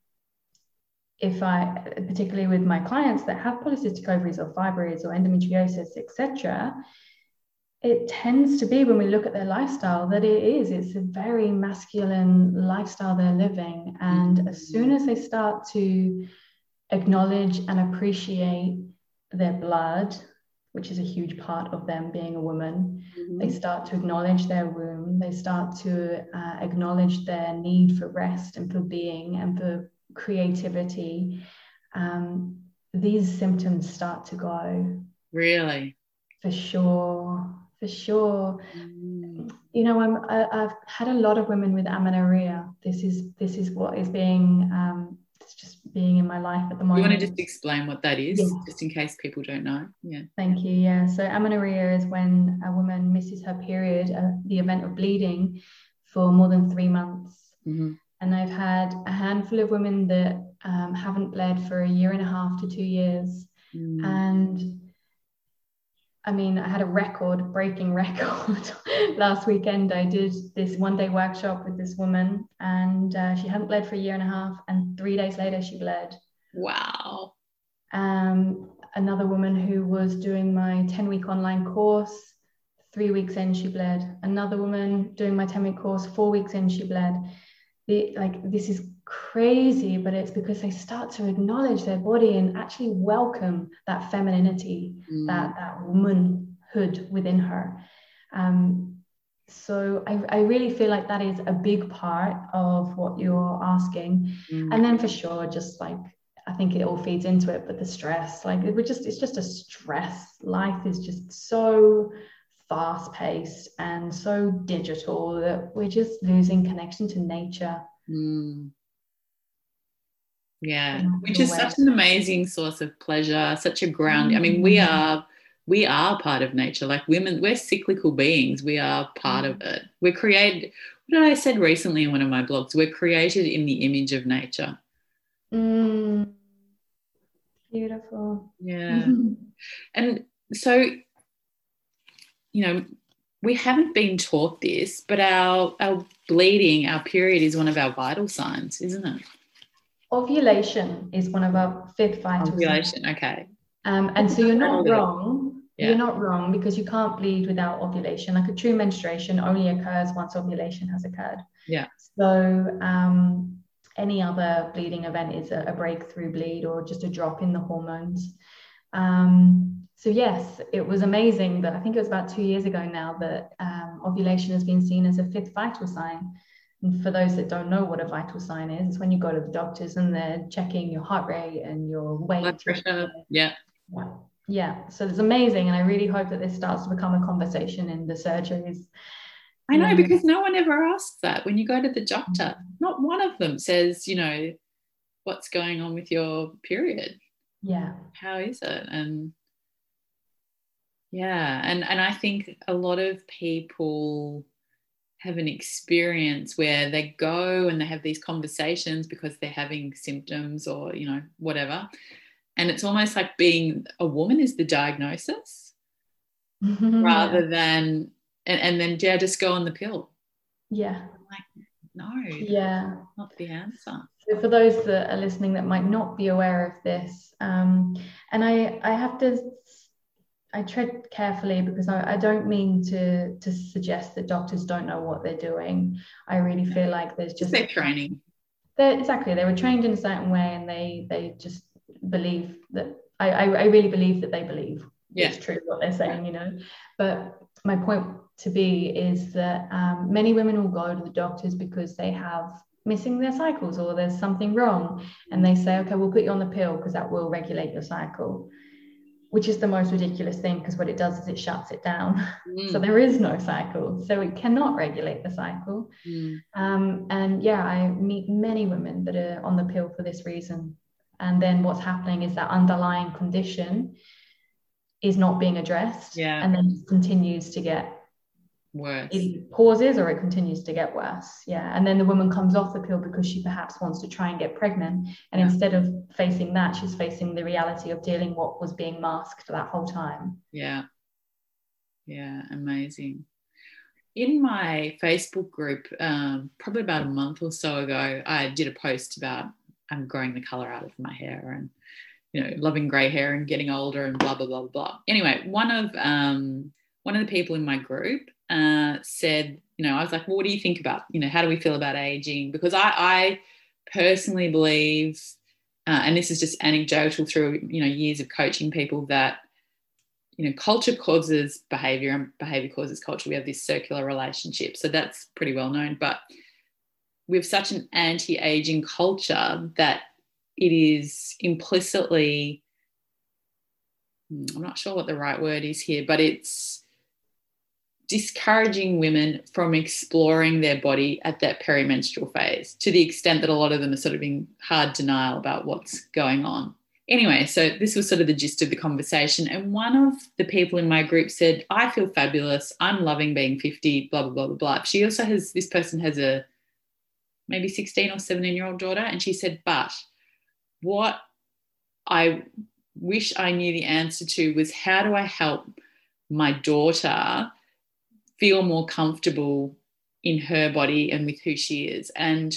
[SPEAKER 2] if I particularly with my clients that have polycystic ovaries or fibroids or endometriosis, etc., it tends to be when we look at their lifestyle that it is it's a very masculine lifestyle they're living, and as soon as they start to acknowledge and appreciate their blood which is a huge part of them being a woman. Mm-hmm. They start to acknowledge their womb. They start to uh, acknowledge their need for rest and for being and for creativity. Um, these symptoms start to go.
[SPEAKER 1] Really?
[SPEAKER 2] For sure. For sure. Mm. You know, I'm, I, i have had a lot of women with amenorrhea. This is this is what is being um, it's just being in my life at the moment.
[SPEAKER 1] You want to just explain what that is, just in case people don't know? Yeah.
[SPEAKER 2] Thank you. Yeah. So amenorrhea is when a woman misses her period, uh, the event of bleeding, for more than three months. Mm-hmm. And I've had a handful of women that um, haven't bled for a year and a half to two years. Mm. And I mean, I had a record breaking record last weekend. I did this one day workshop with this woman, and uh, she hadn't bled for a year and a half. And three days later, she bled.
[SPEAKER 1] Wow.
[SPEAKER 2] Um, another woman who was doing my 10 week online course, three weeks in, she bled. Another woman doing my 10 week course, four weeks in, she bled. The, like, this is crazy, but it's because they start to acknowledge their body and actually welcome that femininity, mm. that, that womanhood within her. Um, so I, I really feel like that is a big part of what you're asking. Mm. And then for sure, just like I think it all feeds into it, but the stress, like would just it's just a stress. Life is just so fast paced and so digital that we're just losing connection to nature.
[SPEAKER 1] Mm. Yeah, which is such an amazing source of pleasure, such a ground. I mean, we mm. are we are part of nature. Like women, we're cyclical beings. We are part of mm. it. We're created. What did I said recently in one of my blogs? We're created in the image of nature.
[SPEAKER 2] Mm. Beautiful.
[SPEAKER 1] Yeah. and so, you know, we haven't been taught this, but our our bleeding, our period is one of our vital signs, isn't it?
[SPEAKER 2] Ovulation is one of our fifth vitals.
[SPEAKER 1] Ovulation, okay.
[SPEAKER 2] Um, and so you're not wrong. Yeah. You're not wrong because you can't bleed without ovulation. Like a true menstruation only occurs once ovulation has occurred.
[SPEAKER 1] Yeah.
[SPEAKER 2] So um, any other bleeding event is a, a, breakthrough bleed or just a drop in the hormones. Um, so yes, it was amazing that I think it was about two years ago now that um, ovulation has been seen as a fifth vital sign. And for those that don't know what a vital sign is, it's when you go to the doctors and they're checking your heart rate and your weight.
[SPEAKER 1] Blood pressure. Yeah.
[SPEAKER 2] yeah. So it's amazing. And I really hope that this starts to become a conversation in the surgeries.
[SPEAKER 1] I know, um, because no one ever asks that when you go to the doctor. Not one of them says, you know, what's going on with your period.
[SPEAKER 2] Yeah.
[SPEAKER 1] How is it? And yeah, and and I think a lot of people have an experience where they go and they have these conversations because they're having symptoms or you know whatever. And it's almost like being a woman is the diagnosis mm-hmm. rather than and, and then yeah just go on the pill.
[SPEAKER 2] Yeah.
[SPEAKER 1] Like no
[SPEAKER 2] yeah.
[SPEAKER 1] not the answer.
[SPEAKER 2] So for those that are listening that might not be aware of this um, and i i have to I tread carefully because I, I, don't mean to to suggest that doctors don't know what they're doing. I really feel like there's just
[SPEAKER 1] their training.
[SPEAKER 2] They're, exactly, they were trained in a certain way, and they they just believe that. I I, I really believe that they believe
[SPEAKER 1] yeah.
[SPEAKER 2] it's true what they're saying, you know. But my point to be is that um, many women will go to the doctors because they have missing their cycles or there's something wrong, and they say, okay, we'll put you on the pill because that will regulate your cycle which is the most ridiculous thing because what it does is it shuts it down. Mm. so there is no cycle. So it cannot regulate the cycle. Mm. Um, and yeah, I meet many women that are on the pill for this reason. And then what's happening is that underlying condition is not being addressed
[SPEAKER 1] yeah.
[SPEAKER 2] and then continues to get
[SPEAKER 1] worse.
[SPEAKER 2] it pauses or it continues to get worse. Yeah. And then the woman comes off the pill because she perhaps wants to try and get pregnant. And yeah. instead of facing that, she's facing the reality of dealing what was being masked for that whole time.
[SPEAKER 1] Yeah. Yeah. Amazing. In my Facebook group, um, probably about a month or so ago, I did a post about I'm growing the color out of my hair and you know loving gray hair and getting older and blah blah blah blah. Anyway, one of um, one of the people in my group uh, said, you know, I was like, well, what do you think about, you know, how do we feel about aging? Because I, I personally believe, uh, and this is just anecdotal through, you know, years of coaching people that, you know, culture causes behavior and behavior causes culture. We have this circular relationship. So that's pretty well known. But we have such an anti aging culture that it is implicitly, hmm, I'm not sure what the right word is here, but it's, discouraging women from exploring their body at that perimenstrual phase to the extent that a lot of them are sort of in hard denial about what's going on. Anyway, so this was sort of the gist of the conversation. And one of the people in my group said, I feel fabulous. I'm loving being 50, blah, blah, blah, blah, blah. She also has, this person has a maybe 16 or 17 year old daughter. And she said, but what I wish I knew the answer to was how do I help my daughter feel more comfortable in her body and with who she is. And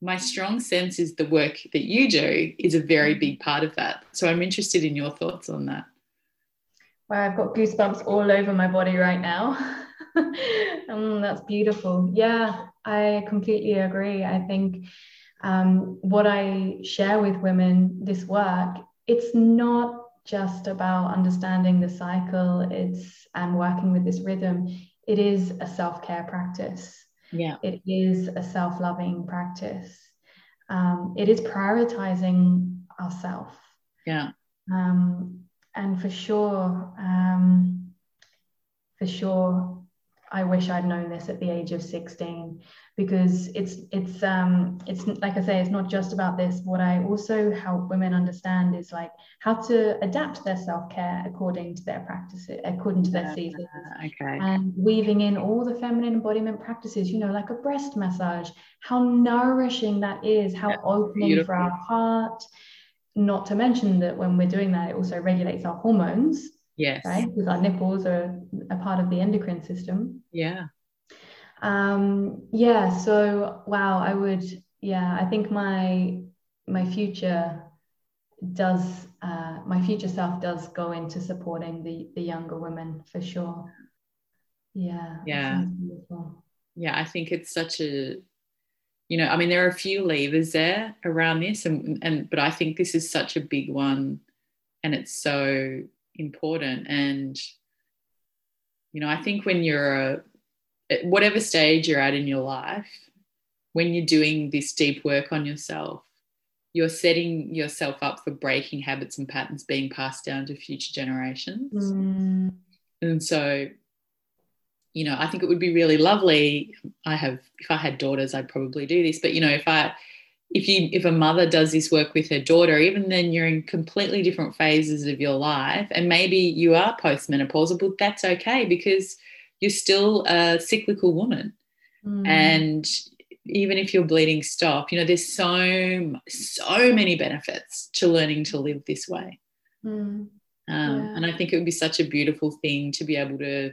[SPEAKER 1] my strong sense is the work that you do is a very big part of that. So I'm interested in your thoughts on that.
[SPEAKER 2] Wow, I've got goosebumps all over my body right now. um, that's beautiful. Yeah, I completely agree. I think um, what I share with women, this work, it's not just about understanding the cycle. It's and working with this rhythm. It is a self-care practice.
[SPEAKER 1] Yeah.
[SPEAKER 2] It is a self-loving practice. Um, it is prioritizing ourselves
[SPEAKER 1] yeah.
[SPEAKER 2] Um, and for sure um, for sure i wish i'd known this at the age of 16 because it's it's um it's like I say, it's not just about this. What I also help women understand is like how to adapt their self care according to their practices, according to their seasons.
[SPEAKER 1] Okay.
[SPEAKER 2] And weaving in all the feminine embodiment practices, you know, like a breast massage, how nourishing that is, how opening beautiful. for our heart. Not to mention that when we're doing that, it also regulates our hormones.
[SPEAKER 1] Yes.
[SPEAKER 2] Right? Because our nipples are a part of the endocrine system.
[SPEAKER 1] Yeah
[SPEAKER 2] um yeah so wow i would yeah i think my my future does uh, my future self does go into supporting the the younger women for sure. Yeah
[SPEAKER 1] yeah. yeah i think it's such a you know i mean there are a few levers there around this and and but i think this is such a big one and it's so important. And you know i think when you're a whatever stage you're at in your life, when you're doing this deep work on yourself, you're setting yourself up for breaking habits and patterns being passed down to future generations.
[SPEAKER 2] Mm.
[SPEAKER 1] And so, you know, I think it would be really lovely. I have, if I had daughters, I'd probably do this. But you know, if I, if you, if a mother does this work with her daughter, even then you're in completely different phases of your life, and maybe you are postmenopausal, but that's okay because you're still a cyclical woman. Mm. And even if your bleeding stop, you know, there's so so many benefits to learning to live this way.
[SPEAKER 2] Mm.
[SPEAKER 1] Um, yeah. And I think it would be such a beautiful thing to be able to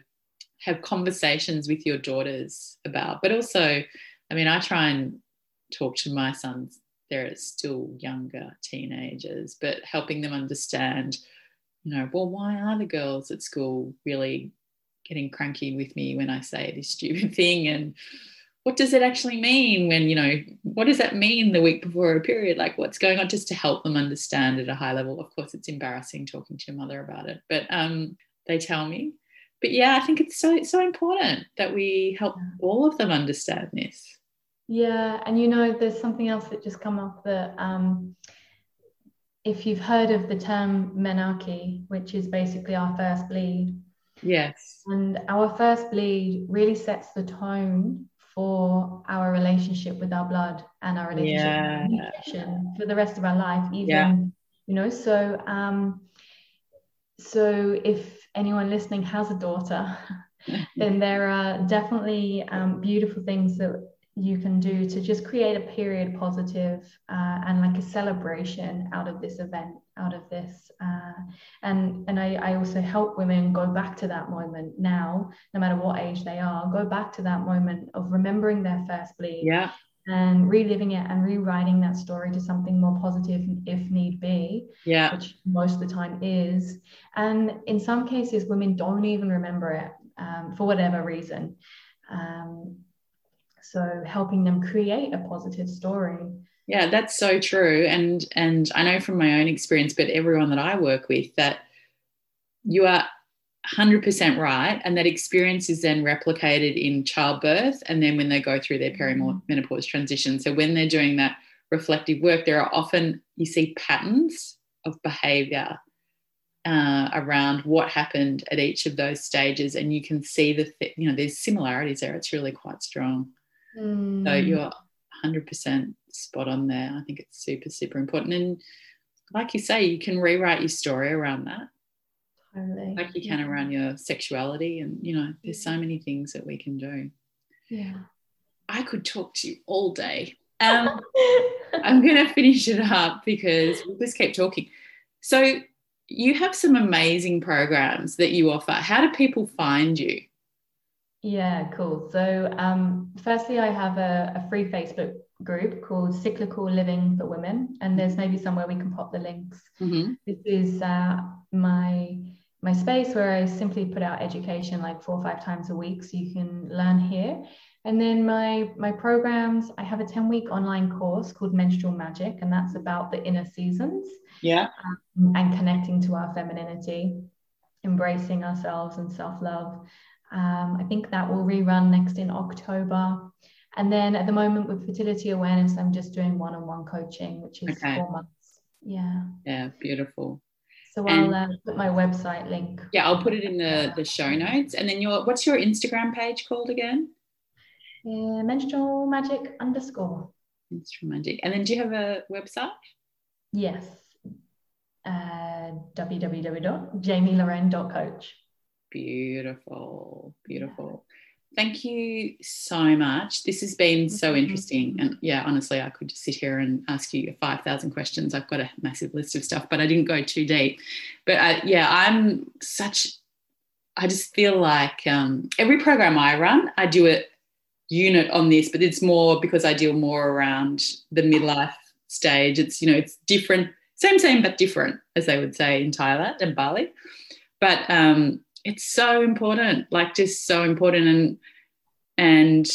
[SPEAKER 1] have conversations with your daughters about. But also, I mean, I try and talk to my sons. They're still younger teenagers, but helping them understand, you know, well, why are the girls at school really getting cranky with me when I say this stupid thing. And what does it actually mean when you know what does that mean the week before a period? Like what's going on? Just to help them understand at a high level. Of course it's embarrassing talking to your mother about it but um, they tell me. But yeah i think it's so it's so important that we help all of them understand this.
[SPEAKER 2] Yeah and you know there's something else that just come up that um, if you've heard of the term menarche which is basically our first bleed
[SPEAKER 1] Yes.
[SPEAKER 2] And our first bleed really sets the tone for our relationship with our blood and our relationship yeah. with nutrition for the rest of our life, even, yeah. you know, so um so if anyone listening has a daughter, then there are definitely um, beautiful things that you can do to just create a period positive, uh, and like a celebration out of this event out of this uh, and and I, I also help women go back to that moment now no matter what age they are go back to that moment of remembering their first bleed
[SPEAKER 1] yeah.
[SPEAKER 2] and reliving it and rewriting that story to something more positive if need be
[SPEAKER 1] yeah.
[SPEAKER 2] which most of the time is. And in some cases women don't even remember it um, for whatever reason. Um, so helping them create a positive story.
[SPEAKER 1] Yeah that's so true. And and i know from my own experience but everyone that i work with that you are 100% right and that experience is then replicated in childbirth and then when they go through their mm-hmm. perimenopause transition. So when they're doing that reflective work there are often you see patterns of behavior uh, around what happened at each of those stages and you can see the th- you know there's similarities there. It's really quite strong mm. so you're 100% spot on there. I think it's super, super important. And like you say, you can rewrite your story around that.
[SPEAKER 2] Totally.
[SPEAKER 1] Like you can yeah. around your sexuality. And, you know, there's so many things that we can do.
[SPEAKER 2] Yeah.
[SPEAKER 1] I could talk to you all day. Um, I'm going to finish it up because we'll just keep talking. So, you have some amazing programs that you offer. How do people find you?
[SPEAKER 2] Yeah, cool. So, um, firstly, I have a, a, free Facebook group called Cyclical Living for Women, and there's maybe somewhere we can pop the links.
[SPEAKER 1] Mm-hmm.
[SPEAKER 2] This is uh, my my space where I simply put out education like four or five times a week, so you can learn here. And then my my programs, I have a 10 week online course called Menstrual Magic, and that's about the inner seasons.
[SPEAKER 1] Yeah.
[SPEAKER 2] Um, and connecting to our femininity, embracing ourselves and self love. Um, I think that will rerun next in October. And then at the moment with fertility awareness, I'm just doing one on one coaching, which is okay. four months. Yeah.
[SPEAKER 1] Yeah, beautiful.
[SPEAKER 2] So I'll uh, put my website link.
[SPEAKER 1] Yeah, I'll put it in the, the show notes. And then your what's your Instagram page called again?
[SPEAKER 2] Yeah, menstrual magic underscore.
[SPEAKER 1] Menstrual magic. And then do you have a website?
[SPEAKER 2] Yes. Uh, www.jamieloren.coach.
[SPEAKER 1] Beautiful, beautiful. Thank you so much. This has been so mm-hmm. interesting. And yeah, honestly, I could just sit here and ask you 5,000 questions. I've got a massive list of stuff, but I didn't go too deep. But uh, yeah, I'm such, I just feel like um, every program I run, I do a unit on this, but it's more because I deal more around the midlife stage. It's, you know, it's different, same, same, but different, as they would say in Thailand and Bali. But um, it's so important like just so important. And and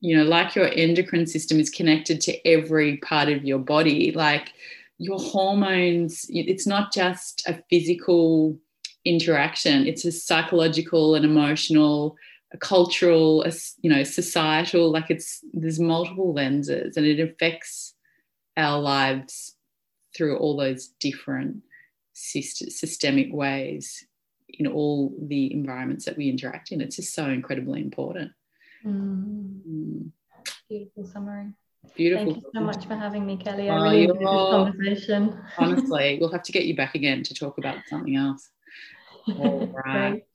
[SPEAKER 1] you know like your endocrine system is connected to every part of your body like your hormones it's not just a physical interaction it's a psychological and emotional a cultural a, you know societal like it's there's multiple lenses and it affects our lives through all those different systemic ways in all the environments that we interact in. It's just so incredibly important.
[SPEAKER 2] Mm. Mm. Beautiful summary.
[SPEAKER 1] Beautiful.
[SPEAKER 2] Thank you so much for having me, Kelly. I oh, really enjoyed this conversation.
[SPEAKER 1] honestly, we'll have to get you back again to talk about something else. All right.